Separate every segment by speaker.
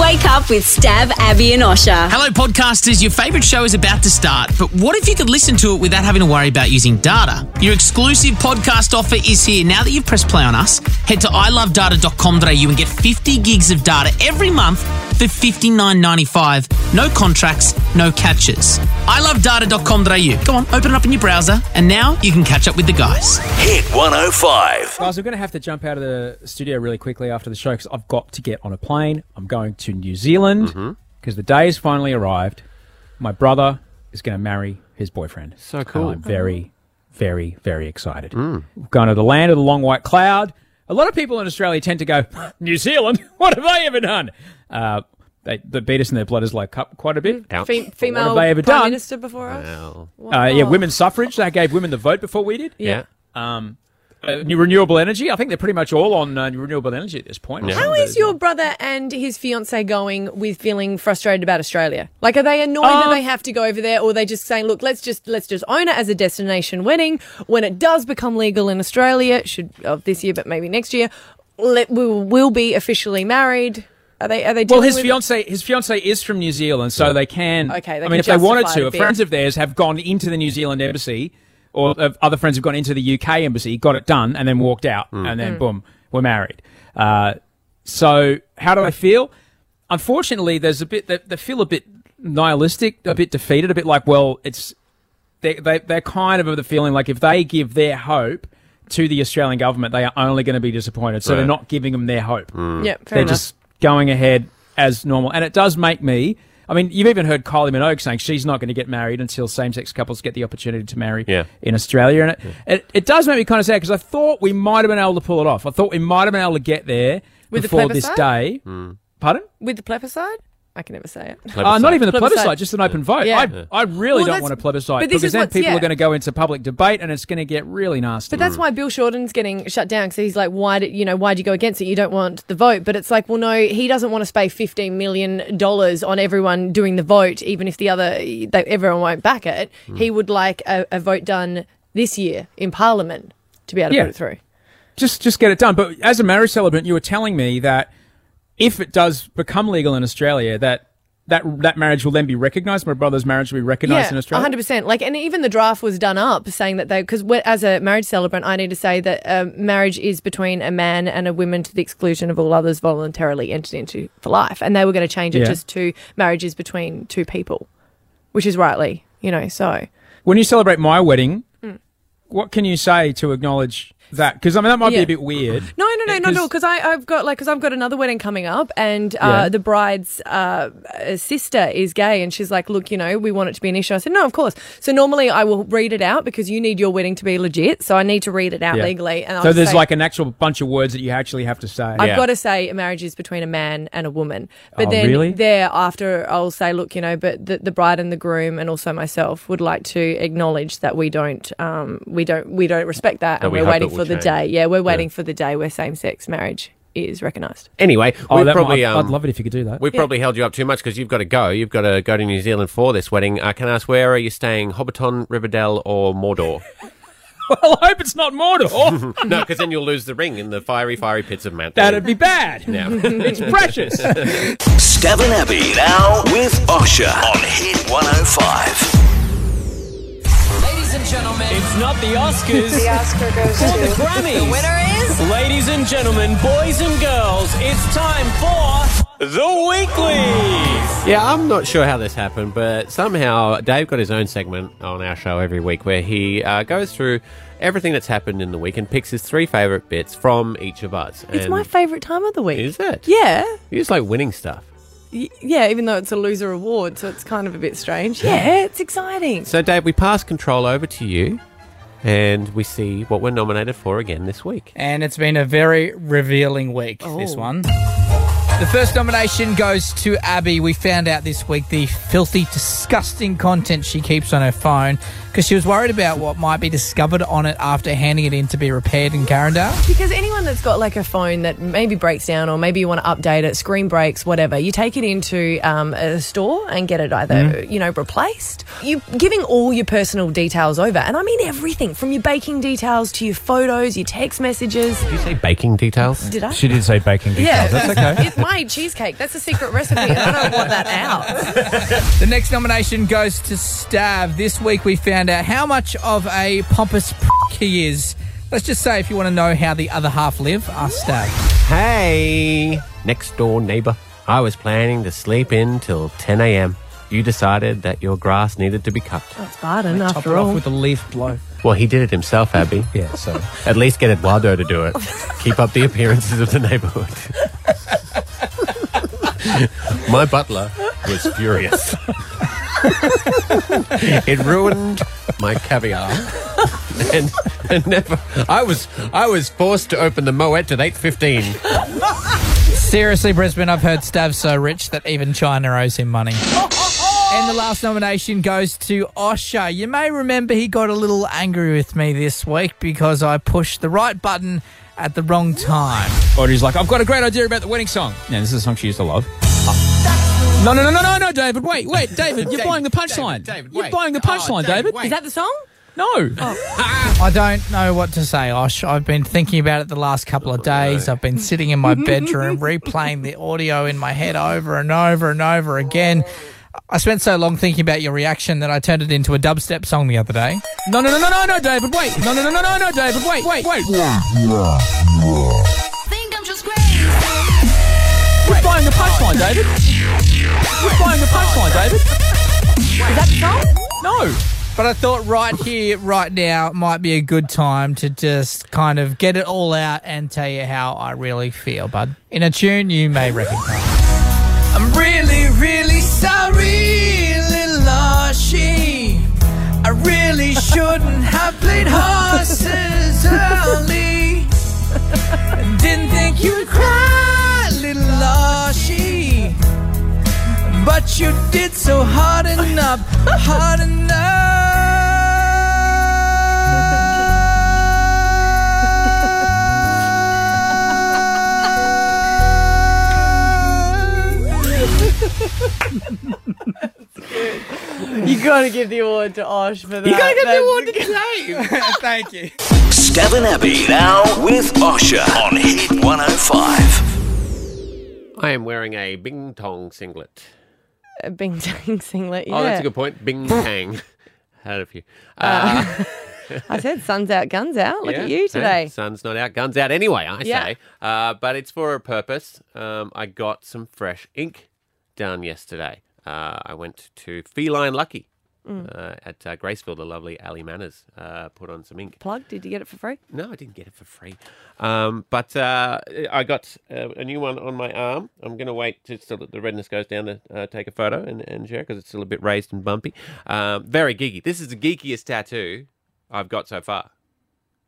Speaker 1: Wake up with Stav, Abby, and Osher.
Speaker 2: Hello, podcasters. Your favourite show is about to start, but what if you could listen to it without having to worry about using data? Your exclusive podcast offer is here. Now that you've pressed play on us, head to ilovedata.com.au and get 50 gigs of data every month for $59.95. No contracts, no catches. ilovedata.com.au. Go on, open it up in your browser, and now you can catch up with the guys.
Speaker 3: Hit 105.
Speaker 4: Guys, we're going to have to jump out of the studio really quickly after the show because I've got to get on a plane. I'm going to New Zealand because the day has finally arrived. My brother is going to marry his boyfriend.
Speaker 5: So cool.
Speaker 4: And I'm very, very, very excited. We're going to the land of the long white cloud. A lot of people in Australia tend to go, New Zealand? What have they ever done? Uh, they, they beat us in their Bledisloe Cup quite a bit.
Speaker 5: Ouch.
Speaker 6: Fe- female
Speaker 4: have they ever
Speaker 6: prime
Speaker 4: done?
Speaker 6: minister before us.
Speaker 5: Well,
Speaker 4: Uh, yeah, women's suffrage. They gave women the vote before we did.
Speaker 5: yeah.
Speaker 4: Um, uh, new renewable energy. I think they're pretty much all on uh, renewable energy at this point.
Speaker 5: Yeah.
Speaker 6: How is your brother and his fiance going with feeling frustrated about Australia? Like, are they annoyed that they have to go over there, or are they just saying, "Look, let's just let's just own it as a destination wedding when it does become legal in Australia, should of this year, but maybe next year, let, we'll be officially married." Are they? Are they?
Speaker 4: Well, his
Speaker 6: with-
Speaker 4: fiance, his fiance is from New Zealand, so they can.
Speaker 6: Okay, they
Speaker 4: I
Speaker 6: can
Speaker 4: mean, if they wanted to,
Speaker 6: a bit.
Speaker 4: friends of theirs have gone into the New Zealand embassy, or uh, other friends have gone into the UK embassy, got it done, and then walked out, and
Speaker 6: Mm.
Speaker 4: then boom, we're married. Uh, so, how do I feel? Unfortunately, there's a bit that they feel a bit nihilistic, a bit defeated, a bit like, well, it's they, they they're kind of of the feeling like if they give their hope to the Australian government, they are only going to be disappointed. So they're not giving them their hope
Speaker 6: Yeah, fair
Speaker 4: they're
Speaker 6: enough.
Speaker 4: just going ahead as normal. And it does make me. I mean, you've even heard Kylie Minogue saying she's not going to get married until same-sex couples get the opportunity to marry
Speaker 5: Yeah.
Speaker 4: in Australia, and it, it, it does make me kind of sad because I thought we might have been able to pull it off. I thought we might have been able to get there
Speaker 6: With the
Speaker 4: before this
Speaker 6: plebiscite?
Speaker 4: day. Hmm. Pardon?
Speaker 6: with the plebiscite. I can never say it.
Speaker 4: Uh, not even the plebiscite,
Speaker 6: Plebiscite.
Speaker 4: just an open vote.
Speaker 6: Yeah.
Speaker 4: I, I really
Speaker 6: Well,
Speaker 4: don't want a plebiscite
Speaker 6: but this
Speaker 4: because
Speaker 6: is
Speaker 4: then people
Speaker 6: yeah.
Speaker 4: are going to go into public debate and it's going to get really nasty.
Speaker 6: But that's why Bill Shorten's getting shut down because he's like, why did you know why would you go against it? You don't want the vote, but it's like, well, no, he doesn't want to spend fifteen million dollars on everyone doing the vote, even if the other they, everyone won't back it. He would like a, a vote done this year in Parliament to be able to
Speaker 4: Yeah.
Speaker 6: put it through.
Speaker 4: just just get it done. But as a marriage celebrant, you were telling me that if it does become legal in Australia, that that that marriage will then be recognised. My brother's marriage will be recognised in Australia.
Speaker 6: hundred percent. Like, and even the draft was done up saying that they because as a marriage celebrant, I need to say that um, marriage is between a man and a woman to the exclusion of all others voluntarily entered into for life, and they were going to change it
Speaker 4: Yeah.
Speaker 6: just to marriages between two people, which is rightly, you know. So
Speaker 4: When you celebrate my wedding,
Speaker 6: Mm.
Speaker 4: what can you say to acknowledge that? Because I mean, that might be a bit weird.
Speaker 6: no, no, no, not at all.
Speaker 4: Because-
Speaker 6: Because I've got like because I've got another wedding coming up, and uh,
Speaker 4: Yeah.
Speaker 6: the bride's uh, uh, sister is gay, and she's like, "Look, you know, we want it to be an issue." I said, "No, of course." So normally I will read it out because you need your wedding to be legit, so I need to read it out
Speaker 4: Yeah.
Speaker 6: legally. And I'll
Speaker 4: So there's
Speaker 6: say-
Speaker 4: like an actual bunch of words that you actually have to say.
Speaker 6: I've
Speaker 5: Yeah.
Speaker 6: got to say a marriage is between a man and a woman. But
Speaker 4: Oh,
Speaker 6: then
Speaker 4: really?
Speaker 6: thereafter, I'll say, look, you know, but the, the bride and the groom and also myself would like to acknowledge that we don't, um, we don't, we don't respect that,
Speaker 5: That
Speaker 6: and
Speaker 5: we
Speaker 6: we are waiting
Speaker 5: it will
Speaker 6: for the day. Yeah, we're waiting for the day where same-sex marriage is recognised.
Speaker 5: Anyway,
Speaker 4: Oh,
Speaker 5: we've
Speaker 4: that
Speaker 5: probably
Speaker 4: might,
Speaker 5: um,
Speaker 4: I'd love it if you could do that.
Speaker 5: We've probably held you up too much because you've got to go. You've got to go to New Zealand for this wedding. Uh, can I ask where are you staying? Hobbiton, Riverdale, or Mordor?
Speaker 4: well, I hope it's not Mordor.
Speaker 5: no, because then you'll lose the ring in the fiery, fiery pits of Mount.
Speaker 4: That'd be bad.
Speaker 5: Yeah.
Speaker 4: it's precious.
Speaker 3: Stav Abby now with Osher on Hit 105.
Speaker 7: Ladies and gentlemen,
Speaker 8: It's not the Oscars.
Speaker 9: The Oscar goes
Speaker 8: or the. Grammys.
Speaker 7: the winner is
Speaker 8: Ladies and gentlemen, boys and girls, it's time for the Weeklies.
Speaker 5: Yeah, I'm not sure how this happened, but somehow Dave got his own segment on our show every week where he uh, goes through everything that's happened in the week and picks his three favourite bits from each of us.
Speaker 6: It's
Speaker 5: And
Speaker 6: my favourite time of the week.
Speaker 5: Is it?
Speaker 6: Yeah.
Speaker 5: You just like winning stuff.
Speaker 6: Y- Yeah, even though it's a loser award, so it's kind of a bit strange. Yeah, it's exciting.
Speaker 5: So, Dave, we pass control over to you and we see what we're nominated for again this week.
Speaker 10: And it's been a very revealing week, this oh. one. The first nomination goes to Abby. We found out this week the filthy, disgusting content she keeps on her phone. Because she was worried about what might be discovered on it after handing it in to be repaired in Carindale.
Speaker 6: Because anyone that's got like a phone that maybe breaks down or maybe you want to update it, screen breaks, whatever, you take it into um, a store and get it either,
Speaker 10: Mm-hmm.
Speaker 6: you know, replaced. You're giving all your personal details over. And I mean everything from your baking details to your photos, your text messages.
Speaker 5: Did you say baking details?
Speaker 6: Did I?
Speaker 9: She did say baking details.
Speaker 6: yeah,
Speaker 9: That's okay.
Speaker 6: It's my cheesecake. That's a secret recipe. I don't want that out.
Speaker 10: The next nomination goes to Stav. This week we found out uh, how much of a pompous prick he is. Let's just say if you want to know how the other half live, ask Stav.
Speaker 5: Hey, next door neighbor. I was planning to sleep in till 10 a.m. You decided that your grass needed to be cut.
Speaker 6: That's Barden,
Speaker 10: Top
Speaker 6: after
Speaker 10: it off with a leaf blow.
Speaker 5: Well, he did it himself, Abby.
Speaker 9: Yeah, so
Speaker 5: At least get Eduardo to do it. Keep up the appearances of the neighborhood. My butler was furious. it ruined my caviar. And, and never I was I was forced to open the Moet at 8:15.
Speaker 10: Seriously, Brisbane, I've heard Stav's so rich that even China owes him money. And the last nomination goes to Osha. You may remember he got a little angry with me this week because I pushed the right button at the wrong time.
Speaker 4: Audrey's like, I've got a great idea about the wedding song. Yeah, this is a song she used to love. No, no, no, no, no, no, David. Wait, wait, David. You're
Speaker 5: David,
Speaker 4: blowing the punchline.
Speaker 5: David,
Speaker 4: You're
Speaker 5: wait.
Speaker 4: blowing the
Speaker 5: Oh,
Speaker 4: punchline,
Speaker 5: David,
Speaker 4: David.
Speaker 5: wait.
Speaker 6: Is that the song?
Speaker 4: No.
Speaker 10: I don't know what to say, Osh. I've been thinking about it the last couple of days. I've been sitting in my bedroom replaying the audio in my head over and over and over again. I spent so long thinking about your reaction that I turned it into a dubstep song the other day.
Speaker 4: No, no, no, no, no, no, David. Wait. No, no, no, no, no, no, David. Wait, wait, wait.
Speaker 7: Think I'm just great.
Speaker 4: You're blowing the punchline, David. You're blowing the punchline, oh, David.
Speaker 6: Is that the song?
Speaker 4: No.
Speaker 10: But I thought right here, right now, might be a good time to just kind of get it all out and tell you how I really feel, bud. In a tune you may recognize. I'm really, really sorry, little Oshy. I really shouldn't have played horses early. Didn't think you'd cry, little Oshy. But you did so hard enough, hard enough.
Speaker 6: You got to give the award to Osh for that.
Speaker 10: You gotta give the award to Dave. Thank you.
Speaker 3: Stav and Abby now with Osher on Hit 105.
Speaker 5: I am wearing a Bintang singlet.
Speaker 6: A Bintang singlet. Yeah.
Speaker 5: Oh, that's a good point. Bing Tang. Had a few. Uh,
Speaker 6: I said sun's out, guns out. Look
Speaker 5: yeah.
Speaker 6: at you
Speaker 5: Hey,
Speaker 6: today.
Speaker 5: sun's not out, guns out anyway, I
Speaker 6: Yeah.
Speaker 5: say. Uh, but it's for a purpose. Um, I got some fresh ink done yesterday. Uh, I went to Feline Lucky
Speaker 6: Mm.
Speaker 5: uh, at uh, Graceville, the lovely Ali Manners, uh, put on some ink.
Speaker 6: Plug? Did you get it for free?
Speaker 5: No, I didn't get it for free. Um, but uh, I got uh, a new one on my arm. I'm going to wait till the redness goes down to uh, take a photo and, and share because it's still a bit raised and bumpy. Um, very geeky. This is the geekiest tattoo I've got so far.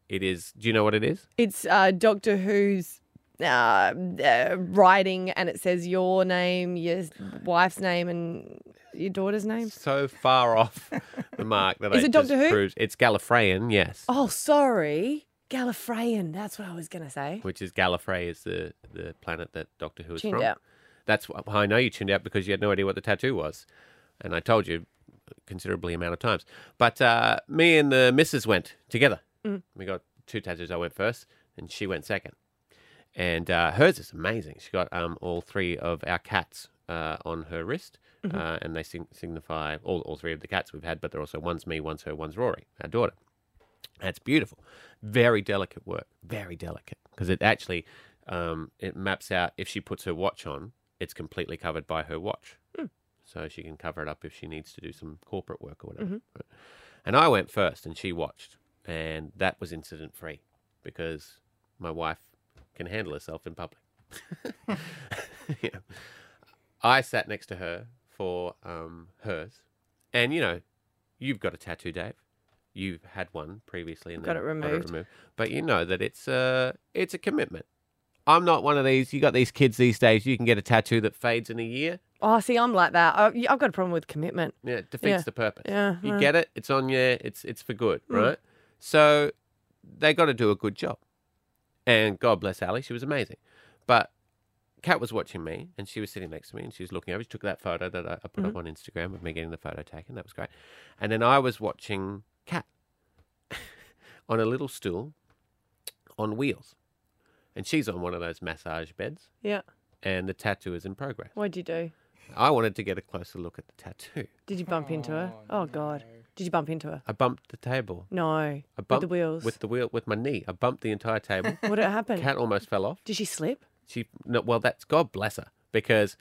Speaker 5: It is. Do you know what it is?
Speaker 6: It's uh, Doctor Who's uh, uh, writing, and it says your name, your wife's name, and your daughter's name.
Speaker 5: So far off the mark that
Speaker 6: Is
Speaker 5: I
Speaker 6: it Doctor Who?
Speaker 5: proved- It's Gallifreyan, yes.
Speaker 6: Oh, sorry. Gallifreyan. That's what I was going to say.
Speaker 5: Which is Gallifrey is the, the planet that Doctor Who is
Speaker 6: Tuned
Speaker 5: from.
Speaker 6: out.
Speaker 5: That's wh- I know you tuned out because you had no idea what the tattoo was, and I told you considerably amount of times. But uh, me and the missus went together.
Speaker 6: Mm.
Speaker 5: We got two tattoos. I went first, and she went second. And uh, hers is amazing. She got um, all three of our cats uh, on her wrist,
Speaker 6: Mm-hmm.
Speaker 5: uh, and they sig- signify all, all three of the cats we've had. But they're also one's me, one's her, one's Rory, our daughter. That's beautiful. Very delicate work. Very delicate because it actually um, it maps out if she puts her watch on, it's completely covered by her watch, so she can cover it up if she needs to do some corporate work or whatever. Right. And I went first, and she watched, and that was incident free because my wife can handle herself in public. Yeah. I sat next to her for um, hers, and you know, you've got a tattoo, Dave. You've had one previously and
Speaker 6: Got
Speaker 5: then
Speaker 6: it removed.
Speaker 5: But you know that it's a it's a commitment. I'm not one of these. You got these kids these days. You can get a tattoo that fades in a year.
Speaker 6: Oh, see, I'm like that. I, I've got a problem with commitment.
Speaker 5: Yeah, it defeats
Speaker 6: Yeah.
Speaker 5: the purpose.
Speaker 6: Yeah,
Speaker 5: You
Speaker 6: right.
Speaker 5: get it? It's on you. It's it's for good,
Speaker 6: Mm.
Speaker 5: right? So they got to do a good job. And God bless Ali, she was amazing. But Kat was watching me, and she was sitting next to me, and she was looking over. She took that photo that I, I put
Speaker 6: Mm-hmm.
Speaker 5: up on Instagram of me getting the photo taken. That was great. And then I was watching Kat on a little stool on wheels, and she's on one of those massage beds,
Speaker 6: Yeah.
Speaker 5: and the tattoo is in progress.
Speaker 6: What'd you do?
Speaker 5: I wanted to get a closer look at the tattoo.
Speaker 6: Did you bump into her? Oh, God. Did you bump into her?
Speaker 5: I bumped the table.
Speaker 6: No.
Speaker 5: I
Speaker 6: with
Speaker 5: bumped
Speaker 6: the wheels.
Speaker 5: with the wheel with my knee. I bumped the entire table.
Speaker 6: what happened?
Speaker 5: Kat almost fell off.
Speaker 6: Did she slip?
Speaker 5: She no, well, that's God bless her because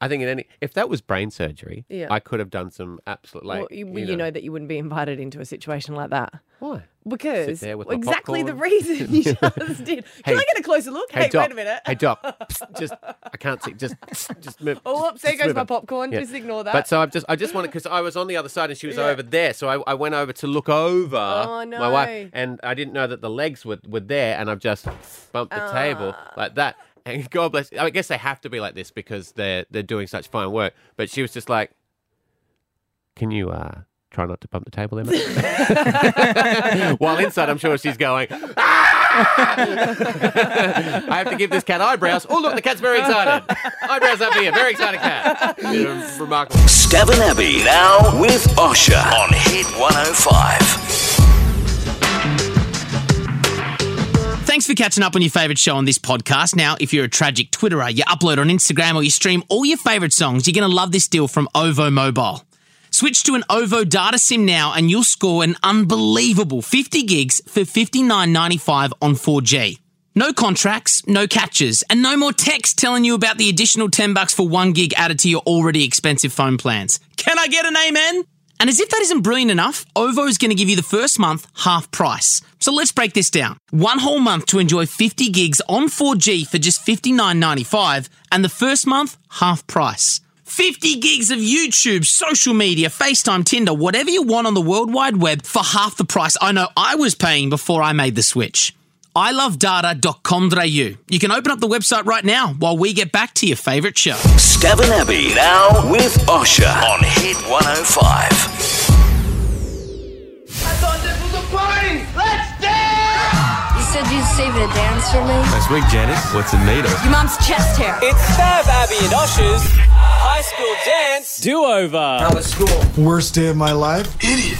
Speaker 5: I think in any if that was brain surgery,
Speaker 6: Yeah.
Speaker 5: I could have done some absolute like
Speaker 6: well, you, well, you know. that you wouldn't be invited into a situation like that.
Speaker 5: why.
Speaker 6: Because exactly the reason you just did.
Speaker 5: Hey.
Speaker 6: Can I get a closer look? Hey,
Speaker 5: Doc,
Speaker 6: wait a minute.
Speaker 5: Hey Doc, psst, just I can't see. Just just move.
Speaker 6: Oh, whoops, there goes my popcorn. Just ignore that.
Speaker 5: But so I've just I just wanted because I was on the other side and she was
Speaker 6: Yeah.
Speaker 5: over there, so I, I went over to look over
Speaker 6: Oh,
Speaker 5: my wife, and I didn't know that the legs were, were there, and I've just bumped the table
Speaker 6: Ah.
Speaker 5: like that. And God bless. I guess they have to be like this because they're they're doing such fine work. But she was just like, "Can you uh, try not to bump the table, Emma?" While inside, I'm sure she's going. "Ah!" I have to give this cat eyebrows. Oh, look, the cat's very excited. Eyebrows up here. Very excited cat. Yeah, remarkable.
Speaker 3: Stav and Abby now with Osher on Hit 105.
Speaker 2: Thanks for catching up on your favourite show on this podcast. Now, if you're a tragic Twitterer, you upload on Instagram or you stream all your favourite songs, you're going to love this deal from OVO Mobile. Switch to an OVO data SIM now and you'll score an unbelievable 50 gigs for $59.95 on 4G. No contracts, no catches, and no more text telling you about the additional 10 bucks for 1 gig added to your already expensive phone plans. Can I get an amen? And as if that isn't brilliant enough, OVO is going to give you the first month half price. So let's break this down. One whole month to enjoy 50 gigs on 4G for just $59.95 and the first month half price. 50 gigs of YouTube, social media, FaceTime, Tinder, whatever you want on the World Wide Web for half the price I know I was paying before I made the switch. ilovedata.com.au. You can open up the website right now while we get back to your favourite show.
Speaker 3: Stav and Abby now with Osher on Hit 105.
Speaker 9: You said you'd save a dance for me?
Speaker 11: Nice wig, Janice. What's it made of?
Speaker 1: Your mom's chest hair.
Speaker 8: It's Stav Abby and Osher's high school dance do over. How was school?
Speaker 12: Worst day of my life? Idiot.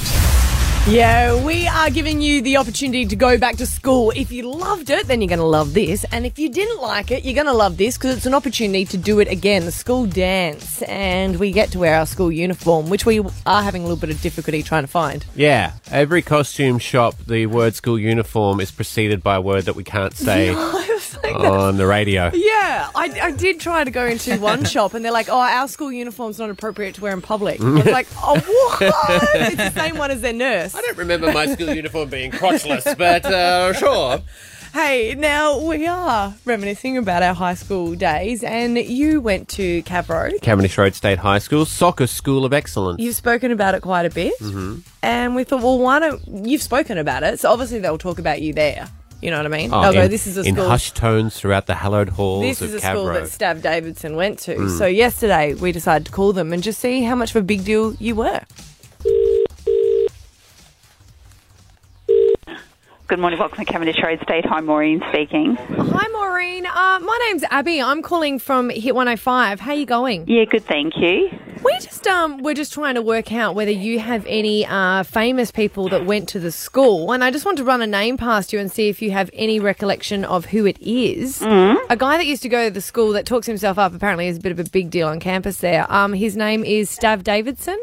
Speaker 6: Yeah, we are giving you the opportunity to go back to school. If you loved it, then you're going to love this. And if you didn't like it, you're going to love this because it's an opportunity to do it again the school dance. And we get to wear our school uniform, which we are having a little bit of difficulty trying to find.
Speaker 5: Yeah, every costume shop, the word school uniform is preceded by a word that we can't say on the radio.
Speaker 6: Yeah, I, I did try to go into one shop and they're like, oh, our school uniform's not appropriate to wear in public. I was like, oh, what? It's the same one as their nurse.
Speaker 5: I don't remember my school uniform being crotchless, but uh, sure.
Speaker 6: Hey, now we are reminiscing about our high school days, and you went to Cavro.
Speaker 5: Cavendish Road State High School, Soccer School of Excellence.
Speaker 6: You've spoken about it quite a bit,
Speaker 5: Mhm.
Speaker 6: and we thought, well, why don't you've spoken about it? So obviously they'll talk about you there. You know what I mean?
Speaker 5: Oh,
Speaker 6: They'll go,
Speaker 5: in-
Speaker 6: "This is a
Speaker 5: in
Speaker 6: school."
Speaker 5: hushed tones throughout the hallowed halls
Speaker 6: This
Speaker 5: of
Speaker 6: is a
Speaker 5: Cavro.
Speaker 6: school that Stav Davidson went to.
Speaker 5: Mm.
Speaker 6: So yesterday we decided to call them and just see how much of a big deal you were.
Speaker 13: Good morning, welcome to Cavendish Road State. Hi, Maureen speaking.
Speaker 6: Hi, Maureen. Uh, my name's Abby. I'm calling from Hit 105. How are you going?
Speaker 13: Yeah, good, thank you.
Speaker 6: We just um we're just trying to work out whether you have any uh, famous people that went to the school, and I just want to run a name past you and see if you have any recollection of who it is.
Speaker 13: Mm-hmm.
Speaker 6: A guy that used to go to the school that talks himself up apparently is a bit of a big deal on campus there. Um, his name is Stav Davidson.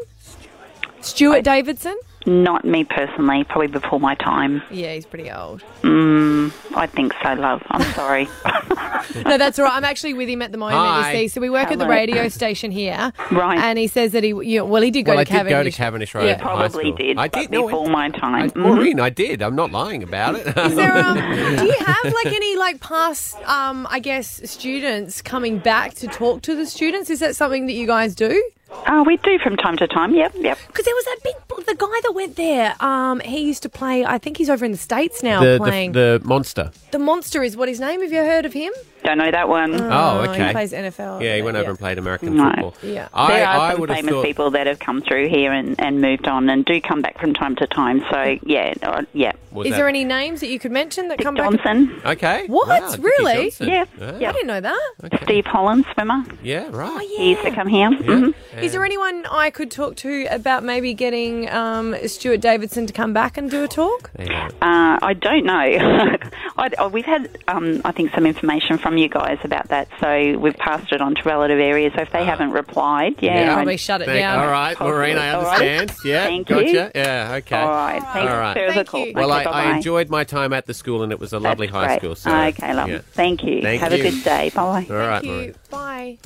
Speaker 6: Stuart Davidson.
Speaker 13: Not me personally, probably before my time.
Speaker 6: Yeah, he's pretty old.
Speaker 13: Mm, I think so, love. I'm sorry.
Speaker 6: no, that's all right. I'm actually with him at the moment.
Speaker 5: Hi.
Speaker 6: You see, so we work at the radio station here,
Speaker 13: Right.
Speaker 6: And he says that he, you know, well, he did go
Speaker 5: well,
Speaker 6: to
Speaker 5: I did go to
Speaker 6: Cavendish.
Speaker 5: Cavendish Road
Speaker 6: Yeah.
Speaker 13: Probably
Speaker 5: School.
Speaker 13: did,
Speaker 5: I
Speaker 13: but
Speaker 5: did. no,
Speaker 13: before my time.
Speaker 5: I. Maureen, I did. I'm not lying about it.
Speaker 6: Is there, um, do you have like any like past, um, I guess, students coming back to talk to the students? Is that something that you guys do?
Speaker 13: Oh, we do from time to time. Yep, yep.
Speaker 6: Because there was that big, the guy that went there. Um, he used to play. I think he's over in the states now
Speaker 5: the,
Speaker 6: playing.
Speaker 5: the the monster.
Speaker 6: The monster is what his name. Have you heard of him?
Speaker 13: Don't know that one.
Speaker 5: Oh, okay.
Speaker 6: He plays NFL.
Speaker 5: Yeah, he went over
Speaker 6: yeah.
Speaker 5: and played American
Speaker 13: No.
Speaker 5: football.
Speaker 6: Yeah.
Speaker 5: I,
Speaker 13: there are
Speaker 5: I
Speaker 13: some famous
Speaker 5: thought.
Speaker 13: people that have come through here and, and moved on and do come back from time to time. So, yeah, uh, yeah.
Speaker 5: Was
Speaker 6: Is
Speaker 5: that-
Speaker 6: there any names that you could mention that come back?
Speaker 13: Johnson.
Speaker 5: Okay.
Speaker 6: What?
Speaker 5: Wow, Dickie
Speaker 6: Really?
Speaker 5: Johnson.
Speaker 13: Yeah.
Speaker 6: I didn't know that.
Speaker 13: Steve Holland, swimmer.
Speaker 5: Yeah, right.
Speaker 13: He used to come here.
Speaker 5: Yeah.
Speaker 13: Mhm.
Speaker 6: Is there anyone I could talk to about maybe getting um, Stuart Davidson to come back and do a talk?
Speaker 5: Yeah.
Speaker 13: Uh, I don't know. I, oh, we've had, um, I think, some information from you guys about that, so we've passed it on to relative areas. So if they ah. haven't replied, yeah,
Speaker 5: Yeah.
Speaker 6: Probably shut it
Speaker 5: Thank-
Speaker 6: down.
Speaker 5: All right, Maureen, I
Speaker 13: All right.
Speaker 5: understand. Yeah,
Speaker 13: Thank
Speaker 5: gotcha.
Speaker 13: you.
Speaker 5: Yeah, okay.
Speaker 13: All right, thanks
Speaker 5: All right.
Speaker 6: Thank
Speaker 13: call.
Speaker 6: you.
Speaker 5: Well,
Speaker 13: Okay,
Speaker 5: I, I enjoyed my time at the school, and it was a lovely
Speaker 13: That's
Speaker 5: high
Speaker 13: great.
Speaker 5: school. So,
Speaker 13: okay, love.
Speaker 5: yeah.
Speaker 13: Thank you.
Speaker 5: Thank
Speaker 13: Have
Speaker 5: you.
Speaker 13: a good day. Bye.
Speaker 5: All right,
Speaker 6: Thank
Speaker 5: Maureen.
Speaker 6: you. Bye.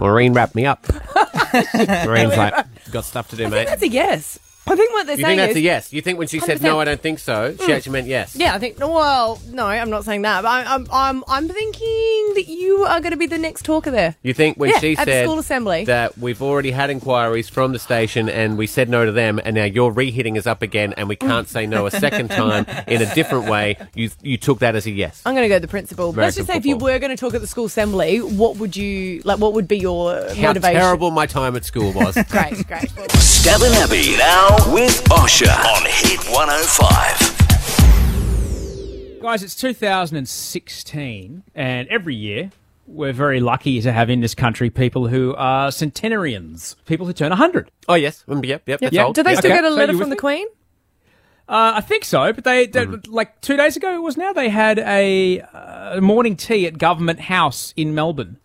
Speaker 5: Maureen wrapped me up. Maureen's like, got stuff to do, mate.
Speaker 6: That's a yes. I think what they're
Speaker 5: You
Speaker 6: saying
Speaker 5: think that's
Speaker 6: is
Speaker 5: a yes? You think when she said no,
Speaker 6: 100%.
Speaker 5: I don't think so, she mm. actually meant yes.
Speaker 6: Yeah, I think. Well, no, I'm not saying that. But I, I'm, I'm, I'm thinking that you are going to be the next talker there.
Speaker 5: You think when
Speaker 6: Yeah,
Speaker 5: she
Speaker 6: at the
Speaker 5: said
Speaker 6: school assembly.
Speaker 5: that we've already had inquiries from the station and we said no to them, and now your reheating is up again, and we mm. can't say no a second time in a different way, you you took that as a yes.
Speaker 6: I'm going to go to the principal. Let's
Speaker 5: American
Speaker 6: just say if you
Speaker 5: football.
Speaker 6: were going to talk at the school assembly, what would you like? What would be your
Speaker 5: How
Speaker 6: motivation?
Speaker 5: terrible my time at school was.
Speaker 6: Great, great.
Speaker 3: Stav and Abby now with Osher on Hit 105.
Speaker 4: Guys, it's 2016, and every year we're very lucky to have in this country people who are centenarians, people who turn 100.
Speaker 5: Oh yes, Mm, yep, yep. That's
Speaker 6: Yeah.
Speaker 5: old.
Speaker 6: Do they
Speaker 5: Yep.
Speaker 6: still
Speaker 4: Okay.
Speaker 6: get a letter
Speaker 4: you
Speaker 6: from
Speaker 4: with
Speaker 6: the Queen?
Speaker 4: Uh, I think so, but they, they like two days ago it was now they had a uh, morning tea at Government House in Melbourne.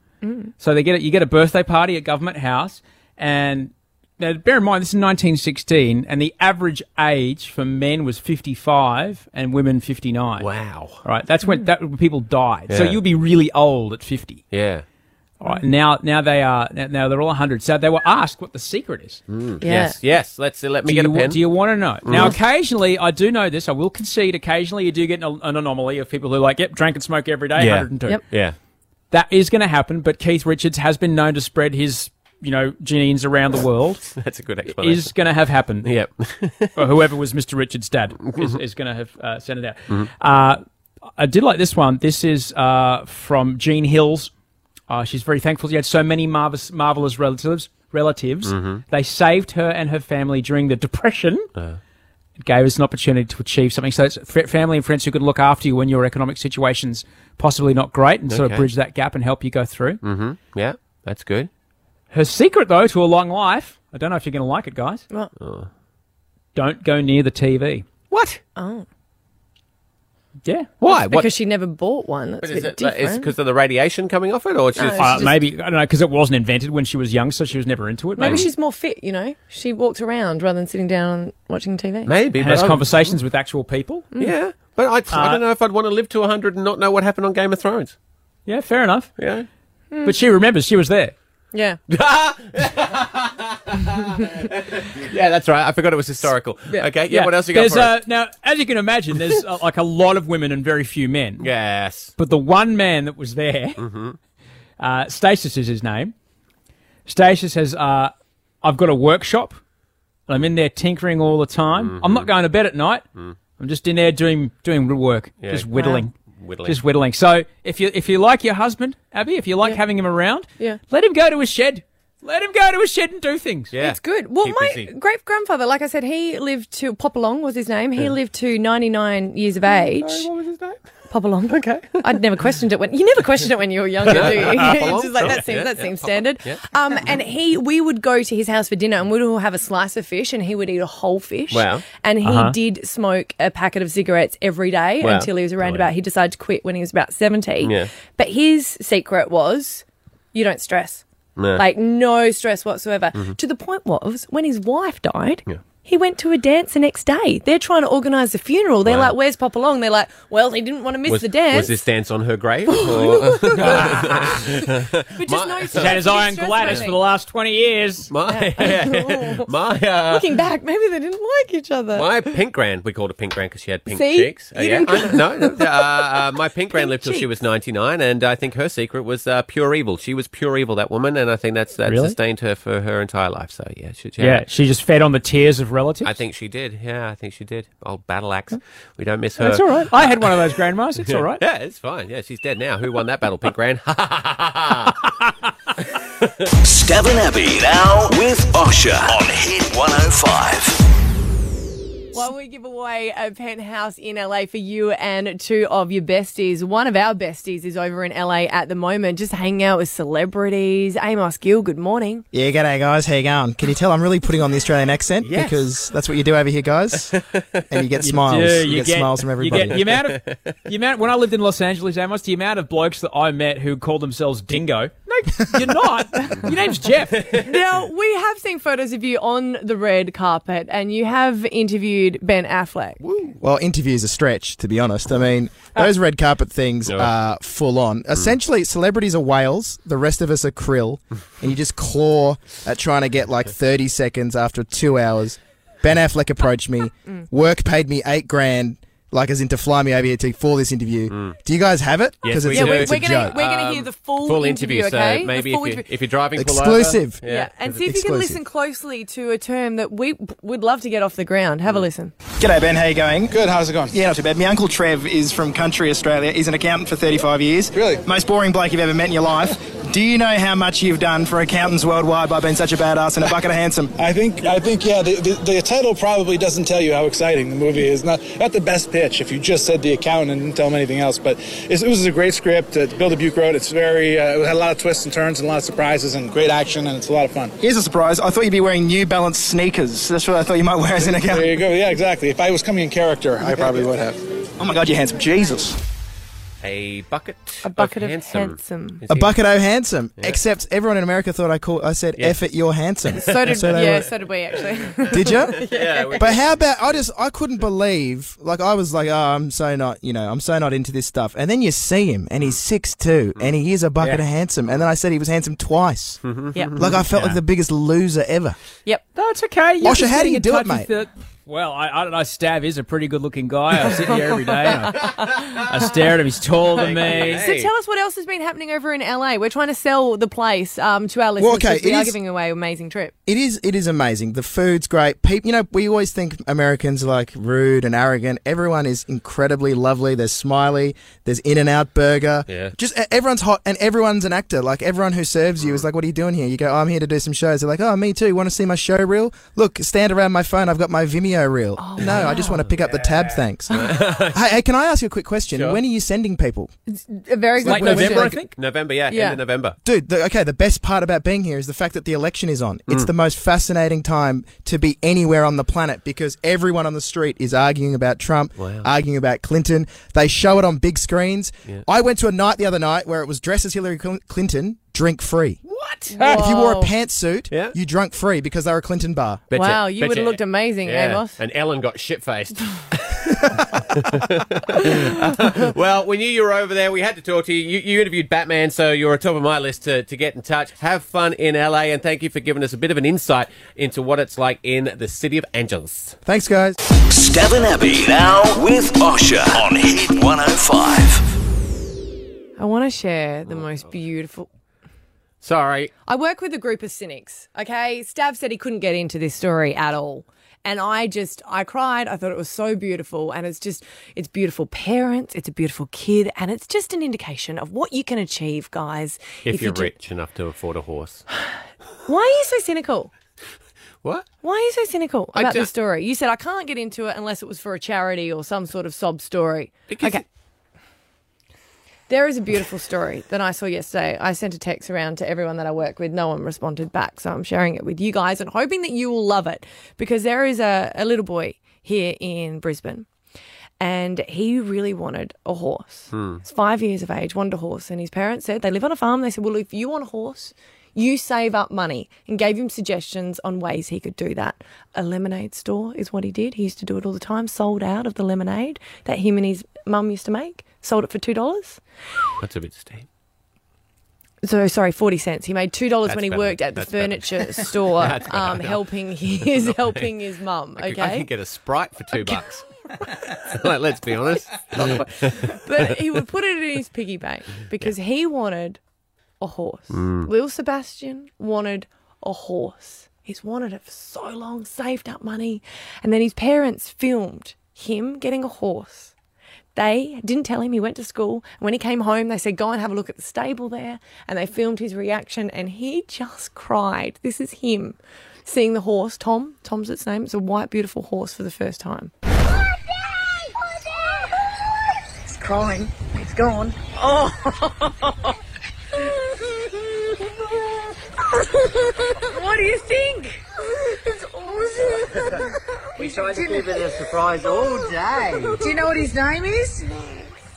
Speaker 4: So they get it. You get a birthday party at Government House, and now bear in mind this is 1916, and the average age for men was 55 and women 59.
Speaker 5: Wow.
Speaker 4: All right, that's when hmm. that when people died. So you'd be really old at 50.
Speaker 5: Yeah.
Speaker 4: All right, now now they are now- now they're all 100. So they were asked what the secret is. Hmm.
Speaker 6: Yeah.
Speaker 5: Yes, yes. Let's uh, let me
Speaker 4: do
Speaker 5: get
Speaker 4: you,
Speaker 5: a pen.
Speaker 4: Do you want to know? Hmm. Now, occasionally, I do know this. I will concede. Occasionally, you do get an, an anomaly of people who are like, "Yep, drank and smoke every day,
Speaker 5: Yeah.
Speaker 4: 102."
Speaker 6: Yep.
Speaker 5: yeah.
Speaker 4: That is going to happen. But Keith Richards has been known to spread his, you know, genes around the world.
Speaker 5: That's a good explanation.
Speaker 4: is going to have happened.
Speaker 5: Yep.
Speaker 4: or whoever was Mr. Richards' dad is, is going to have uh, sent it out.
Speaker 5: Mm-hmm.
Speaker 4: Uh, I did like this one. This is uh, from Jean Hills. Uh, she's very thankful she had so many marvelous, marvelous relatives. Relatives,
Speaker 5: Mm-hmm.
Speaker 4: they saved her and her family during the depression.
Speaker 5: Uh.
Speaker 4: It gave us an opportunity to achieve something. So it's f- family and friends who could look after you when your economic situation's possibly not great, and sort of bridge that gap and help you go through.
Speaker 5: mm-hmm. Yeah. That's good.
Speaker 4: Her secret, though, to a long life. I don't know if you're going to like it, guys.
Speaker 6: What?
Speaker 4: Don't go near the TV.
Speaker 5: What?
Speaker 6: Oh,
Speaker 4: Yeah.
Speaker 5: Why? What?
Speaker 6: because she never bought one. That's
Speaker 5: But
Speaker 6: a
Speaker 5: is
Speaker 6: bit
Speaker 5: it
Speaker 6: different.
Speaker 5: because of the radiation coming off it, or it's
Speaker 6: No,
Speaker 5: just
Speaker 4: Uh,
Speaker 6: just-
Speaker 4: maybe I don't know because it wasn't invented when she was young, so she was never into it.
Speaker 6: Maybe
Speaker 4: Maybe,
Speaker 6: she's more fit, you know. She walks around rather than sitting down and watching TV.
Speaker 5: maybe?
Speaker 4: has
Speaker 5: but I-
Speaker 4: conversations with actual people.
Speaker 5: Yeah, but I, I
Speaker 4: Uh,
Speaker 5: don't know if I'd want to live to hundred and not know what happened on Game of Thrones.
Speaker 4: Yeah, fair enough.
Speaker 5: Yeah.
Speaker 4: But she remembers she was there.
Speaker 6: Yeah.
Speaker 5: Yeah, that's right. I forgot it was historical. Okay. Yeah. What else you got
Speaker 4: There's
Speaker 5: for
Speaker 4: uh, now, as you can imagine, there's uh, like a lot of women and very few men.
Speaker 5: Yes.
Speaker 4: But the one man that was there,
Speaker 5: Mm-hmm.
Speaker 4: uh, Stasis is his name. Stasis says, uh, "I've got a workshop. and I'm in there tinkering all the time. I'm
Speaker 5: Mm-hmm.
Speaker 4: not going to bed at night. I'm just in there doing doing work,
Speaker 5: Mm. Yeah.
Speaker 4: just whittling."
Speaker 5: Whittling.
Speaker 4: Just whittling. So if you if you like your husband, Abby, if you like having him around,
Speaker 6: Yeah.
Speaker 4: let him go to his shed. Let him go to a shed and do things.
Speaker 5: Yeah.
Speaker 6: It's good. Well,
Speaker 5: Keep
Speaker 6: my great grandfather, like I said, he lived to Popalong was his name. He lived to 99 years of age.
Speaker 5: What was his name?
Speaker 6: Popalong. Okay. I'd never questioned it when you never questioned it when you were younger, do you? It's just like that seems
Speaker 5: Yeah,
Speaker 6: that seems
Speaker 5: Popalong,
Speaker 6: standard.
Speaker 5: yeah.
Speaker 6: Um, and he we would go to his house for dinner and we'd all have a slice of fish and he would eat a whole fish.
Speaker 5: Wow.
Speaker 6: And he
Speaker 4: Uh-huh.
Speaker 6: did smoke a packet of cigarettes every day
Speaker 5: Wow.
Speaker 6: until he was around about he decided to quit when he was about 70.
Speaker 5: Yeah.
Speaker 6: But his secret was you don't stress.
Speaker 5: No.
Speaker 6: Like no stress whatsoever. To the point was when his wife died,
Speaker 5: Mm-hmm. Yeah.
Speaker 6: He went to a dance the next day. They're trying to organise the funeral. They're
Speaker 5: Wow.
Speaker 6: like, "Where's Pop Along?" They're like, "Well, he didn't want to miss
Speaker 5: Was,
Speaker 6: the dance."
Speaker 5: was this dance on her grave? or-
Speaker 6: but just no
Speaker 4: He's had his eye on Gladys for the last 20 years.
Speaker 5: my my uh,
Speaker 6: Looking back, maybe they didn't like each other.
Speaker 5: my pink grand. We called her pink grand because she had pink
Speaker 6: See?
Speaker 5: cheeks.
Speaker 6: You
Speaker 5: yeah,
Speaker 6: didn't-
Speaker 5: I no, no, uh, uh, my pink grand lived till she was ninety nine, and I think her secret was uh, pure evil. She was pure evil, that woman, and I think that's that
Speaker 4: Really?
Speaker 5: sustained her for her entire life. So yeah, she, she
Speaker 4: Yeah, she just fed on the tears of of relatives.
Speaker 5: I think she did. Yeah, I think she did. Old battle axe. We don't miss her.
Speaker 4: That's all right. I had one of those grandmas. It's all right.
Speaker 5: Yeah, it's fine. Yeah, she's dead now. Who won that battle, Pink Gran?
Speaker 3: Stav and Abby now with Osher on Hit 105.
Speaker 6: While we give away a penthouse in LA for you and two of your besties, one of our besties is over in LA at the moment, just hanging out with celebrities. Amos Gill, good morning.
Speaker 14: Yeah, g'day guys. How you going? Can you tell I'm really putting on the Australian accent
Speaker 5: Yes.
Speaker 14: because that's what you do over here, guys. And you get smiles.
Speaker 4: do.
Speaker 14: You, get, smiles from everybody.
Speaker 4: You get, the amount of the amount when I lived in Los Angeles, Amos, the amount of blokes that I met who called themselves Dingo. No, you're not. Your name's Jeff.
Speaker 6: now, we have seen photos of you on the red carpet and you have interviewed Ben Affleck.
Speaker 14: well, interviews a stretch, to be honest. I mean, ah. those red carpet things are full on. Mm. Essentially, celebrities are whales. The rest of us are krill, and you just claw at trying to get like 30 seconds after two hours. Ben Affleck approached me. Mm. Work paid me eight grand. Like as in to fly me over here to for this interview. Mm. Do you guys have it?
Speaker 5: Yes, we
Speaker 6: Yeah,
Speaker 5: do.
Speaker 6: we're, we're gonna we're gonna um, hear the full,
Speaker 5: Full
Speaker 6: interview,
Speaker 5: interview,
Speaker 6: okay?
Speaker 5: so maybe
Speaker 6: full
Speaker 5: if, you,
Speaker 6: interview.
Speaker 5: if you're driving,
Speaker 14: Exclusive.
Speaker 5: over.
Speaker 6: yeah. and see if you can listen closely to a term that we would love to get off the ground. Have a mm. listen.
Speaker 15: G'day Ben, how you going? Good, how's it going? Yeah, not too bad. My uncle Trev is from country Australia. He's an accountant for 35 years. Really? Most boring bloke you've ever met in your life. Do you know how much you've done for accountants worldwide by being such a badass and a bucket of handsome?
Speaker 16: I think, I think, yeah. The, the, the title probably doesn't tell you how exciting the movie is. Not, not the best pitch if you just said the accountant and didn't tell them anything else. But it was a great script. Uh, Bill Dubuque wrote. It's very, uh, it had a lot of twists and turns and a lot of surprises and great action and it's a lot of fun.
Speaker 15: Here's a surprise. I thought you'd be wearing New Balance sneakers. That's what I thought you might wear as an
Speaker 16: There you go. Yeah, exactly. If I was coming in character, I probably would have.
Speaker 15: Oh my God, you're handsome. Jesus.
Speaker 5: A bucket.
Speaker 6: A bucket of
Speaker 5: handsome.
Speaker 6: handsome.
Speaker 14: A
Speaker 5: he-
Speaker 14: bucket o' handsome. Except everyone in America thought I called. I said,
Speaker 5: Yeah.
Speaker 14: "F it, you're handsome."
Speaker 6: So did
Speaker 14: they
Speaker 6: yeah,
Speaker 14: were-
Speaker 6: so did we actually.
Speaker 14: Did you?
Speaker 5: Yeah, we-
Speaker 14: But how about I just I couldn't believe like I was like oh I'm so not you know I'm so not into this stuff and then you see him and he's six two mm-hmm. and he is a bucket
Speaker 5: Yeah.
Speaker 14: of handsome and then I said he was handsome twice mm-hmm.
Speaker 6: yep.
Speaker 14: like I felt like the biggest loser ever
Speaker 6: Yep.
Speaker 4: That's okay. You're
Speaker 14: how do you do it,
Speaker 4: touch with
Speaker 14: mate?
Speaker 4: The- well, I, I don't know. Stav is a pretty good-looking guy. I sit here every day. And I, I stare at him. He's taller than me.
Speaker 6: So tell us what else has been happening over in LA. We're trying to sell the place um, to our listeners.
Speaker 14: Well, okay,
Speaker 6: because we
Speaker 14: it
Speaker 6: are
Speaker 14: is-
Speaker 6: giving away an amazing trip.
Speaker 14: it is it is amazing the food's great people you know we always think Americans are like rude and arrogant everyone is incredibly lovely there's Smiley there's In and Out Burger
Speaker 5: Yeah.
Speaker 14: just everyone's hot and everyone's an actor like everyone who serves you is like what are you doing here you go oh, I'm here to do some shows they're like oh me too want to see my show reel look stand around my phone I've got my Vimeo reel oh, no I just want to pick up the tab thanks hey, hey can I ask you a quick question
Speaker 5: Sure.
Speaker 14: when are you sending people
Speaker 6: A very good
Speaker 4: Late
Speaker 6: question.
Speaker 4: November, I think.
Speaker 5: November, yeah,
Speaker 6: Yeah.
Speaker 5: end of November.
Speaker 14: Dude, the, okay, the best part about being here is the fact that the election is on. It's mm. the most fascinating time to be anywhere on the planet because everyone on the street is arguing about Trump,
Speaker 5: Wow.
Speaker 14: arguing about Clinton. They show it on big screens. I went to a night the other night where it was dressed as Hillary Clinton, drink free.
Speaker 4: What?
Speaker 14: If you wore a pantsuit,
Speaker 5: Yeah.
Speaker 14: you drunk free because they were a Clinton bar.
Speaker 5: Bet
Speaker 6: Wow, you
Speaker 5: bet
Speaker 6: would have looked amazing,
Speaker 5: yeah.
Speaker 6: Amos.
Speaker 5: And Ellen got shit faced. well, we knew you were over there. We had to talk to you. You, you interviewed Batman, so you're at top of my list to, to get in touch. Have fun in LA, and thank you for giving us a bit of an insight into what it's like in the city of Angels.
Speaker 14: Thanks, guys.
Speaker 3: Stav and Abby now with Osher on Hit 105.
Speaker 6: I want to share the most beautiful.
Speaker 5: Sorry.
Speaker 6: I work with a group of cynics. Okay, Stav said he couldn't get into this story at all. And I just, I cried. I thought it was so beautiful. And it's just, it's beautiful parents, it's a beautiful kid, and it's just an indication of what you can achieve, guys.
Speaker 5: If,
Speaker 6: you
Speaker 5: you're
Speaker 6: do-
Speaker 5: rich enough to afford a horse.
Speaker 6: Why are you so cynical?
Speaker 5: What?
Speaker 6: Why are you so cynical about
Speaker 5: ju-
Speaker 6: this story? You said I can't get into it unless it was for a charity or some sort of sob story.
Speaker 5: Because
Speaker 6: okay. There is a beautiful story that I saw yesterday. I sent a text around to everyone that I work with. No one responded back. So I'm sharing it with you guys and hoping that you will love it because there is a, a little boy here in Brisbane and he really wanted a horse. Hmm. He's five years of age, wanted a horse. And his parents said, they live on a farm. They said, well, if you want a horse, you save up money and gave him suggestions on ways he could do that. A lemonade store is what he did. He used to do it all the time, sold out of the lemonade that him and his mum used to make, sold it for $2.
Speaker 5: That's a bit steep.
Speaker 6: So sorry, forty cents. He made two dollars when he
Speaker 5: better.
Speaker 6: worked at the
Speaker 5: That's better.
Speaker 6: furniture store, um, helping his helping his mum.
Speaker 5: I could- I
Speaker 6: Okay,
Speaker 5: can get a Sprite for two bucks. like, let's be honest.
Speaker 6: but he would put it in his piggy bank because he wanted a horse.
Speaker 5: Mm.
Speaker 6: Lil Sebastian wanted a horse. He's wanted it for so long, saved up money. And then his parents filmed him getting a horse. They didn't tell him he went to school. When he came home, they said, Go and have a look at the stable there. And they filmed his reaction, and he just cried. This is him seeing the horse, Tom. Tom's its name. It's a white, beautiful horse for the first time.
Speaker 17: He's crying. It's gone. Oh. what do you think? It's awesome.
Speaker 18: We tried to keep it a surprise all day.
Speaker 17: Do you know what his name is?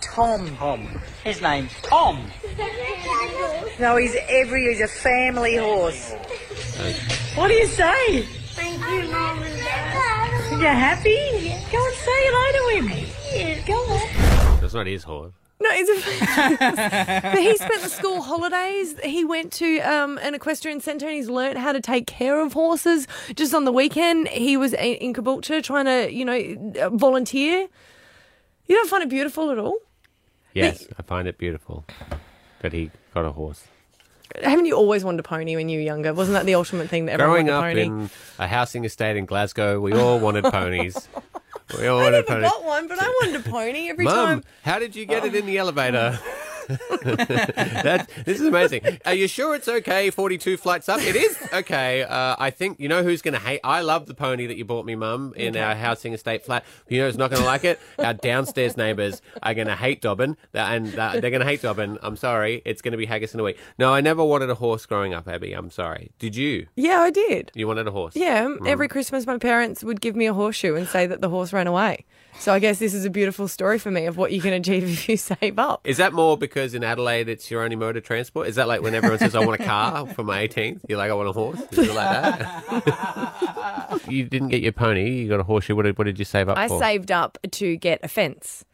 Speaker 17: Tom.
Speaker 18: Tom. His name's Tom.
Speaker 17: No, he's every. He's a family horse. What do you say?
Speaker 9: Thank you, Mom and Dad.
Speaker 17: You happy? Go and say hello to him.
Speaker 9: Yeah.
Speaker 17: Go on.
Speaker 5: That's not his horse.
Speaker 6: No, it's a, but he spent the school holidays. He went to um, an equestrian centre and he's learnt how to take care of horses. Just on the weekend, he was in Caboolture trying to, you know, volunteer. You don't find it beautiful at all?
Speaker 5: Yes, I find it beautiful that he got a horse.
Speaker 6: Haven't you always wanted a pony when you were younger? Wasn't that the ultimate thing that everyone
Speaker 5: Growing up in a housing estate in Glasgow, we all wanted ponies. We all
Speaker 6: I never got one, but I wanted a pony every
Speaker 5: Mum,
Speaker 6: time.
Speaker 5: how did you get it in the elevator? Um, that, this is amazing. Are you sure it's okay? Forty-two flights up. It is okay. Uh, I think you know who's going to hate. I love the pony that you bought me, Mum, in
Speaker 6: Okay.
Speaker 5: our housing estate flat. You know who's not going to like it? Our downstairs neighbours are going to hate Dobbin, and uh, they're going to hate Dobbin. I'm sorry. It's going to be haggis in a week. No, I never wanted a horse growing up, Abby. I'm sorry. Did you?
Speaker 6: Yeah, I did.
Speaker 5: You wanted a horse?
Speaker 6: Yeah,
Speaker 5: Mm.
Speaker 6: every Christmas my parents would give me a horseshoe and say that the horse ran away. So I guess this is a beautiful story for me of what you can achieve if you save up.
Speaker 5: Is that more because in Adelaide it's your only mode of transport? Is that like when everyone says, I want a car for my 18th? You're like, I want a horse? Is it like that? you didn't get your pony, you got a horseshoe. What did, what did you save up
Speaker 6: I
Speaker 5: for?
Speaker 6: saved up to get a fence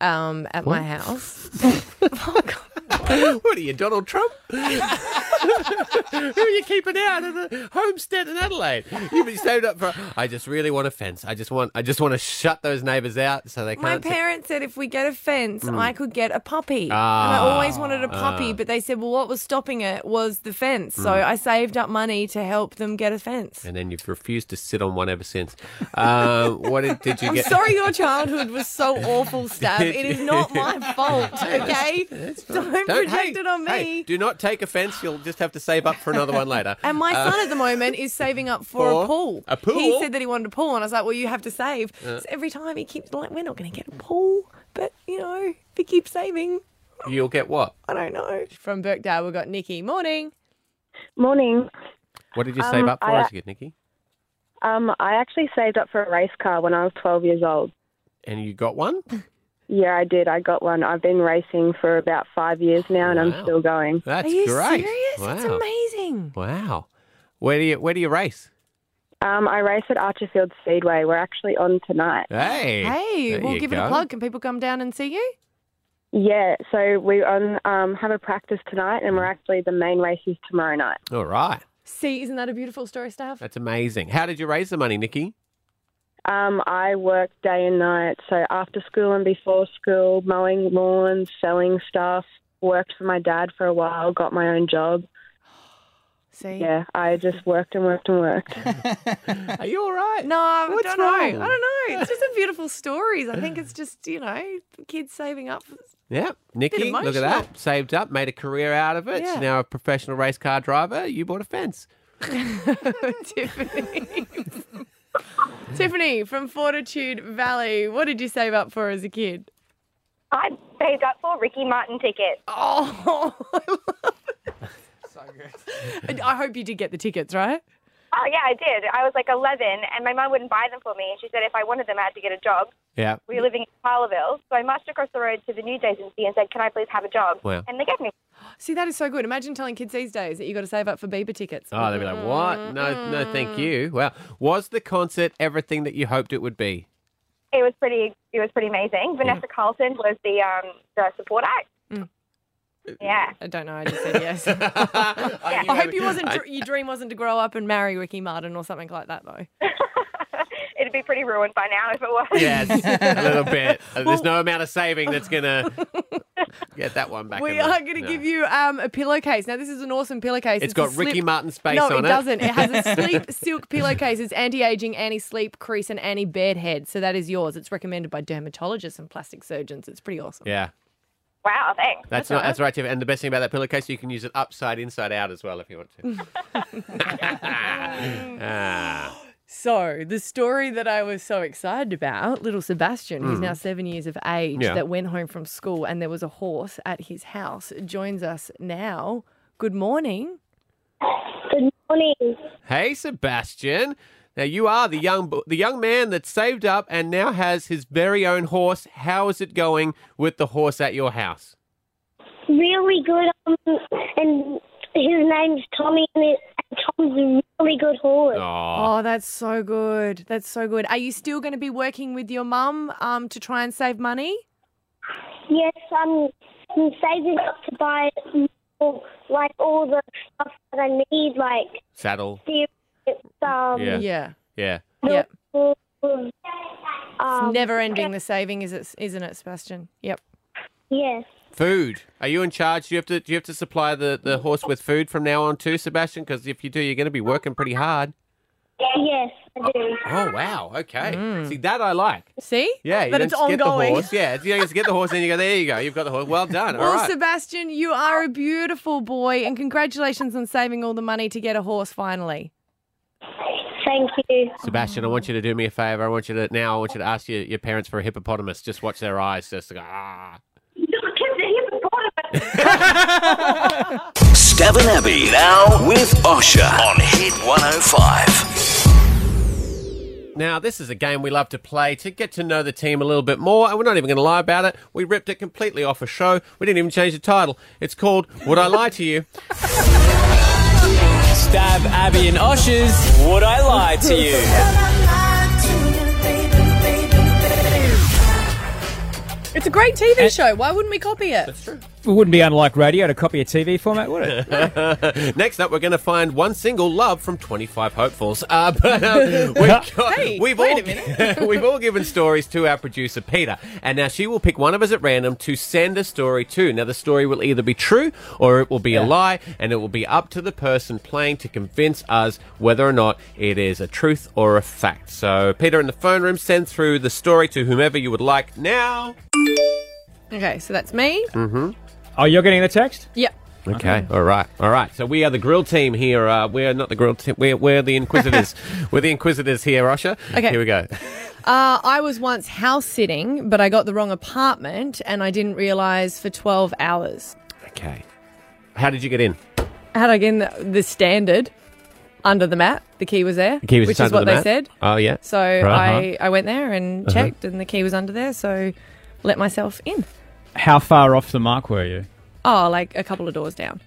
Speaker 6: um, at my house.
Speaker 5: what are you, Donald Trump? Who are you keeping out of the homestead in Adelaide? You've been saved up for. I just really want a fence. I just want. I just want to shut those neighbours out so they can't.
Speaker 6: My parents said if we get a fence,
Speaker 5: Mm.
Speaker 6: I could get a puppy.
Speaker 5: Ah.
Speaker 6: and I always wanted a puppy,
Speaker 5: Ah.
Speaker 6: but they said, well, what was stopping it was the fence. So
Speaker 5: Mm.
Speaker 6: I saved up money to help them get a fence.
Speaker 5: and then you've refused to sit on one ever since. Um, what did, did you
Speaker 6: I'm
Speaker 5: get?
Speaker 6: sorry your childhood was so awful, Stav. It is not my fault, okay? Don't,
Speaker 5: Don't-
Speaker 6: project
Speaker 5: hey,
Speaker 6: it on me.
Speaker 5: Hey, do not take offence. You'll just have to save up for another one later.
Speaker 6: And my
Speaker 5: Uh,
Speaker 6: son at the moment is saving up for,
Speaker 5: For
Speaker 6: a pool.
Speaker 5: a pool?
Speaker 6: He said that he wanted a pool, and I was like, "Well, you have to save."
Speaker 5: Uh.
Speaker 6: So every time he keeps like, "We're not going to get a pool," but you know, if he keeps saving,
Speaker 5: You'll get what?
Speaker 6: I don't know. From Birkdale, we've got Nikki. Morning.
Speaker 19: Morning.
Speaker 5: What did you
Speaker 19: Um,
Speaker 5: save up for
Speaker 19: I-
Speaker 5: as a kid, Nikki?
Speaker 19: Um, I actually saved up for a race car when I was 12 years old.
Speaker 5: And you got one?
Speaker 19: Yeah, I did. I got one. I've been racing for about five years now, and I'm still going.
Speaker 5: That's
Speaker 6: Are you
Speaker 5: great.
Speaker 6: serious?
Speaker 5: Wow.
Speaker 6: That's amazing.
Speaker 5: Wow. Where do you Where do you race?
Speaker 19: Um, I race at Archerfield Speedway. We're actually on tonight.
Speaker 5: Hey.
Speaker 6: Hey,
Speaker 5: there
Speaker 6: we'll
Speaker 5: you
Speaker 6: give it
Speaker 5: go.
Speaker 6: a plug. Can people come down and see you?
Speaker 19: Yeah, so we on um, have a practice tonight, and we're actually the main race is tomorrow night.
Speaker 5: All right.
Speaker 6: See, isn't that a beautiful story, Stav?
Speaker 5: That's amazing. How did you raise the money, Nikki?
Speaker 19: Um, I work day and night, so after school and before school, mowing lawns, selling stuff. Worked for my dad for a while, got my own job.
Speaker 6: See?
Speaker 19: Yeah, I just worked and worked and worked.
Speaker 5: Are you all right?
Speaker 6: No, I
Speaker 19: What's
Speaker 6: don't know.
Speaker 19: wrong?
Speaker 6: I don't know. It's just a beautiful stories. I think it's just you know kids saving up. For...
Speaker 5: Yeah. Nikki, look at that. Saved up, made a career out of it.
Speaker 6: Yeah.
Speaker 5: She's now a professional race car driver. You bought a fence.
Speaker 6: Tiffany. Tiffany from Fortitude Valley. What did you save up for as a kid?
Speaker 20: I saved up for Ricky Martin tickets.
Speaker 6: Oh, so good. I hope you did get the tickets, right?
Speaker 20: Oh yeah, I did. I was like 11, and my mom wouldn't buy them for me. And she said if I wanted them, I had to get a job.
Speaker 5: Yeah.
Speaker 20: We were living in Parlerville, so I marched across the road to the news agency and said, "Can I please have a job?"
Speaker 5: Wow.
Speaker 20: And they gave me.
Speaker 6: See, that is so good. Imagine telling kids these days that you got to save up for Bieber tickets.
Speaker 5: Oh, they'd be like, what? No, no, thank you. Well, was the concert everything that you hoped it would be?
Speaker 20: It was pretty. It was pretty amazing. Vanessa Carlton was the um the support act. Yeah.
Speaker 6: I don't know. I just said yes. I hope you wasn't. dr- Your dream wasn't to grow up and marry Ricky Martin or something like that, though.
Speaker 20: It it'd be pretty ruined by now if it was.
Speaker 5: Yes, a little bit. Uh, There's no amount of saving that's gonna get that one back.
Speaker 6: We
Speaker 5: in the-
Speaker 6: are going to
Speaker 5: no.
Speaker 6: give you um, a pillowcase. Now, this is an awesome pillowcase.
Speaker 5: It's
Speaker 6: a
Speaker 5: got Ricky
Speaker 6: slip-
Speaker 5: Martin space
Speaker 6: no,
Speaker 5: on
Speaker 6: it No,
Speaker 5: it.
Speaker 6: doesn't. It has a sleep silk pillowcase. It's anti-aging, anti-sleep, crease, and anti-bed head. So that is yours. It's recommended by dermatologists and plastic surgeons. It's pretty awesome.
Speaker 5: Yeah.
Speaker 20: Wow, thanks.
Speaker 5: That's, not that's right, Tiff. And the best thing about that pillowcase, you can use it upside, inside out as well if you want to. ah.
Speaker 6: So the story that I was so excited about, little Sebastian, who's
Speaker 5: Mm.
Speaker 6: now seven years of age,
Speaker 5: Yeah.
Speaker 6: that went home from school and there was a horse at his house, joins us now. Good morning.
Speaker 9: Good morning.
Speaker 5: Hey, Sebastian. Now you are the young the young man that saved up and now has his very own horse. How is it going with the horse at your house?
Speaker 9: Really good. Um, and his name's Tommy, and, it, and Tom's a really good horse.
Speaker 6: Oh, that's so good. That's so good. Are you still going to be working with your mum um, to try and save money?
Speaker 9: Yes, I'm, I'm saving up to buy more, like all the stuff that I need, like
Speaker 5: Saddle.
Speaker 9: Steer, um,
Speaker 5: Yeah.
Speaker 6: Yeah.
Speaker 5: Yeah.
Speaker 6: Yep.
Speaker 9: um,
Speaker 6: it's never ending the saving, is it, isn't it, Sebastian? Yep.
Speaker 9: Yes.
Speaker 5: Food. Are you in charge? Do you have to do you have to supply the, the horse with food from now on too, Sebastian? Because if you do, you're going to be working pretty hard.
Speaker 9: Yes, I do.
Speaker 5: Oh wow. Okay. See that I like.
Speaker 6: See?
Speaker 5: Yeah. You
Speaker 6: But it's
Speaker 5: just get the
Speaker 6: ongoing.
Speaker 5: horse. Yeah. You just get the horse and you go there. You go. You've got the horse. Well done.
Speaker 6: Well,
Speaker 5: All right.
Speaker 6: Sebastian, you are a beautiful boy, and congratulations on saving all the money to get a horse finally.
Speaker 9: Thank you.
Speaker 5: Sebastian, I want you to do me a favor. I want you to now. I want you to ask your, your parents for a hippopotamus. Just watch their eyes. Just go ah.
Speaker 3: Stav and Abby now with Osher on Hit 105.
Speaker 5: Now, this is a game we love to play to get to know the team a little bit more, and we're not even going to lie about it. We ripped it completely off a show. We didn't even change the title. It's called Would I Lie to You?
Speaker 8: Stav Abby and Osh's Would I Lie to You?
Speaker 6: It's a great TV show. Why wouldn't we copy it? That's
Speaker 5: true.
Speaker 4: It wouldn't be unlike radio to copy a TV format, would it?
Speaker 5: Next up, we're going to find one single love from 25 hopefuls. Uh, but uh, we've, got,
Speaker 6: Hey,
Speaker 5: we've,
Speaker 6: wait
Speaker 5: all,
Speaker 6: a minute.
Speaker 5: we've all given stories to our producer, Peter. And now she will pick one of us at random to send a story to. Now, the story will either be true or it will be a lie, and it will be up to the person playing to convince us whether or not it is a truth or a fact. So, Peter in the phone room, send through the story to whomever you would like now.
Speaker 6: Okay, so that's me.
Speaker 5: Mm-hmm.
Speaker 4: Oh, you're getting the text?
Speaker 6: Yep.
Speaker 5: Okay. All right. All right. So we are the grill team here. Uh, we're not the grill team. We're, we're the inquisitors. we're the inquisitors here, Osher.
Speaker 6: Okay.
Speaker 5: Here we go.
Speaker 6: Uh, I was once house sitting, but I got the wrong apartment and I didn't realise for 12 hours.
Speaker 5: Okay. How did you get in?
Speaker 6: How did I get in the, the standard under the mat? The key was there,
Speaker 5: The key was
Speaker 6: which is what
Speaker 5: the
Speaker 6: they
Speaker 5: mat?
Speaker 6: said.
Speaker 5: Oh, yeah.
Speaker 6: So
Speaker 5: Right.
Speaker 6: I, I went there and
Speaker 4: Uh-huh.
Speaker 6: checked, and the key was under there. So let myself in.
Speaker 4: How far off the mark were you?
Speaker 6: Oh, like a couple of doors down.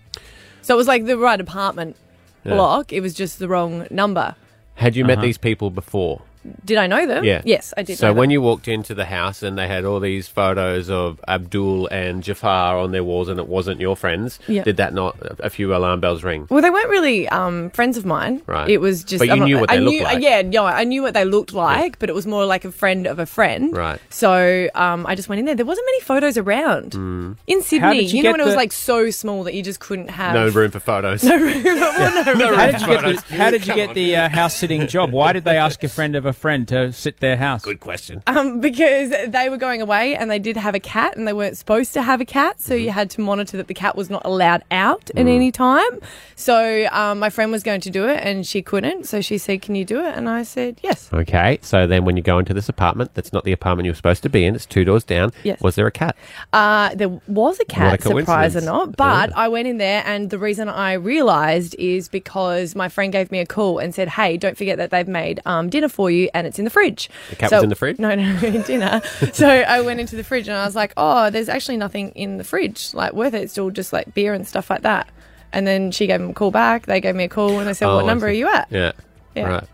Speaker 6: So it was like the right apartment
Speaker 5: Yeah.
Speaker 6: block. It was just the wrong number.
Speaker 5: Had you met
Speaker 4: Uh-huh.
Speaker 5: these people before?
Speaker 6: Did I know them?
Speaker 5: Yeah.
Speaker 6: Yes, I did.
Speaker 5: So
Speaker 6: know
Speaker 5: when
Speaker 6: them.
Speaker 5: you walked into the house and they had all these photos of Abdul and Jafar on their walls and it wasn't your friends,
Speaker 6: Yeah.
Speaker 5: did that not a few alarm bells ring?
Speaker 6: Well, they weren't really um, friends of mine.
Speaker 5: Right.
Speaker 6: It was just.
Speaker 5: But you
Speaker 6: I'm not-
Speaker 5: knew what
Speaker 6: I
Speaker 5: they looked
Speaker 6: knew-
Speaker 5: like.
Speaker 6: Yeah, no, I knew what they looked like, but it was more like a friend of a friend.
Speaker 5: Right.
Speaker 6: So um, I just went in there. There wasn't many photos around
Speaker 5: Mm.
Speaker 6: in Sydney.
Speaker 4: did you
Speaker 6: You, know
Speaker 4: get
Speaker 6: when it was like so small that you just couldn't have
Speaker 5: No room for photos.
Speaker 6: No room. well, no room.
Speaker 4: How did
Speaker 5: for
Speaker 4: you get
Speaker 5: photos.
Speaker 4: the, how did you
Speaker 5: Come
Speaker 4: get
Speaker 5: on.
Speaker 4: the uh, house sitting job? Why did they ask a friend of a friend to sit their house?
Speaker 5: Good question.
Speaker 6: Um, because they were going away and they did have a cat and they weren't supposed to have a cat, so
Speaker 5: Mm-hmm.
Speaker 6: you had to monitor that the cat was not allowed out at
Speaker 5: Mm.
Speaker 6: any time. So um, my friend was going to do it and she couldn't, so she said, "Can you do it?" And I said, "Yes."
Speaker 5: Okay, so then when you go into this apartment, that's not the apartment you're supposed to be in. It's two doors down.
Speaker 6: Yes.
Speaker 5: Was there a cat?
Speaker 6: Uh, there was a cat, surprise or
Speaker 5: coincidence.
Speaker 6: not, but I went in there, and the reason I realised is because my friend gave me a call and said, "Hey, don't forget that they've made um, dinner for you, and it's in the fridge."
Speaker 5: The cat
Speaker 6: So-
Speaker 5: was in the fridge?
Speaker 6: No, no, dinner. so I went into the fridge, and I was like, "Oh, there's actually nothing in the fridge, like worth it. It's still just like beer and stuff like that." And then she gave them a call back. They gave me a call, and they said,
Speaker 5: Oh,
Speaker 6: "What
Speaker 5: I
Speaker 6: number are you at?"
Speaker 5: Yeah.
Speaker 6: Yeah.
Speaker 5: Right.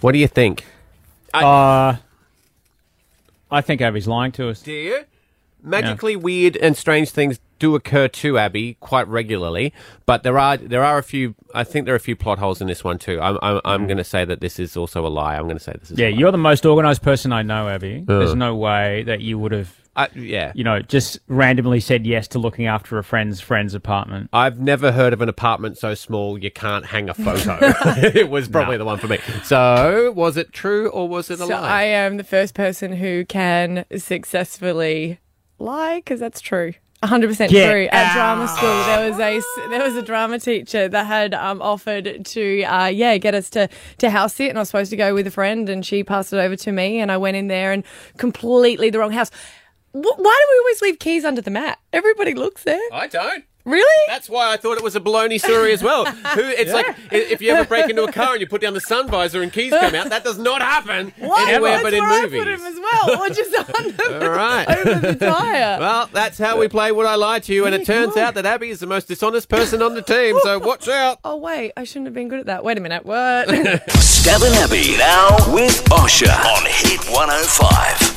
Speaker 5: What do you think?
Speaker 4: Uh, I think Abby's lying to us.
Speaker 5: Do you? Magically weird and strange things do occur too, Abby, quite regularly. But there are there are a few. I think there are a few plot holes in this one too. I'm I'm, I'm going to say that this is also a lie. I'm going to say this is.
Speaker 4: Yeah,
Speaker 5: a lie.
Speaker 4: you're the most organised person I know, Abby.
Speaker 5: Uh.
Speaker 4: There's no way that you would have,
Speaker 5: I, yeah.
Speaker 4: you know, just randomly said yes to looking after a friend's friend's apartment.
Speaker 5: I've never heard of an apartment so small you can't hang a photo. it was probably the one for me. So, was it true or was it a
Speaker 6: So
Speaker 5: lie?
Speaker 6: I am the first person who can successfully lie because that's true. 100%
Speaker 4: Get
Speaker 6: true. At drama school, there was a there was a drama teacher that had um, offered to uh, yeah get us to to house sit, and I was supposed to go with a friend, and she passed it over to me, and I went in there and completely the wrong house. Wh- Why do we always leave keys under the mat? Everybody looks there.
Speaker 5: I don't.
Speaker 6: Really?
Speaker 5: That's why I thought it was a baloney story as well. Who? It's like if you ever break into a car and you put down the sun visor and keys come out. That does not happen
Speaker 6: What?
Speaker 5: anywhere
Speaker 6: That's
Speaker 5: but in
Speaker 6: where I put him as well, or just under
Speaker 5: All right.
Speaker 6: over the tire.
Speaker 5: Well, that's how we play Would I Lie to You, and it turns out that Abby is the most dishonest person on the team, so watch out.
Speaker 6: Oh wait, I shouldn't have been good at that. Wait a minute, what?
Speaker 3: Stav and Abby now with Osher on Hit 105.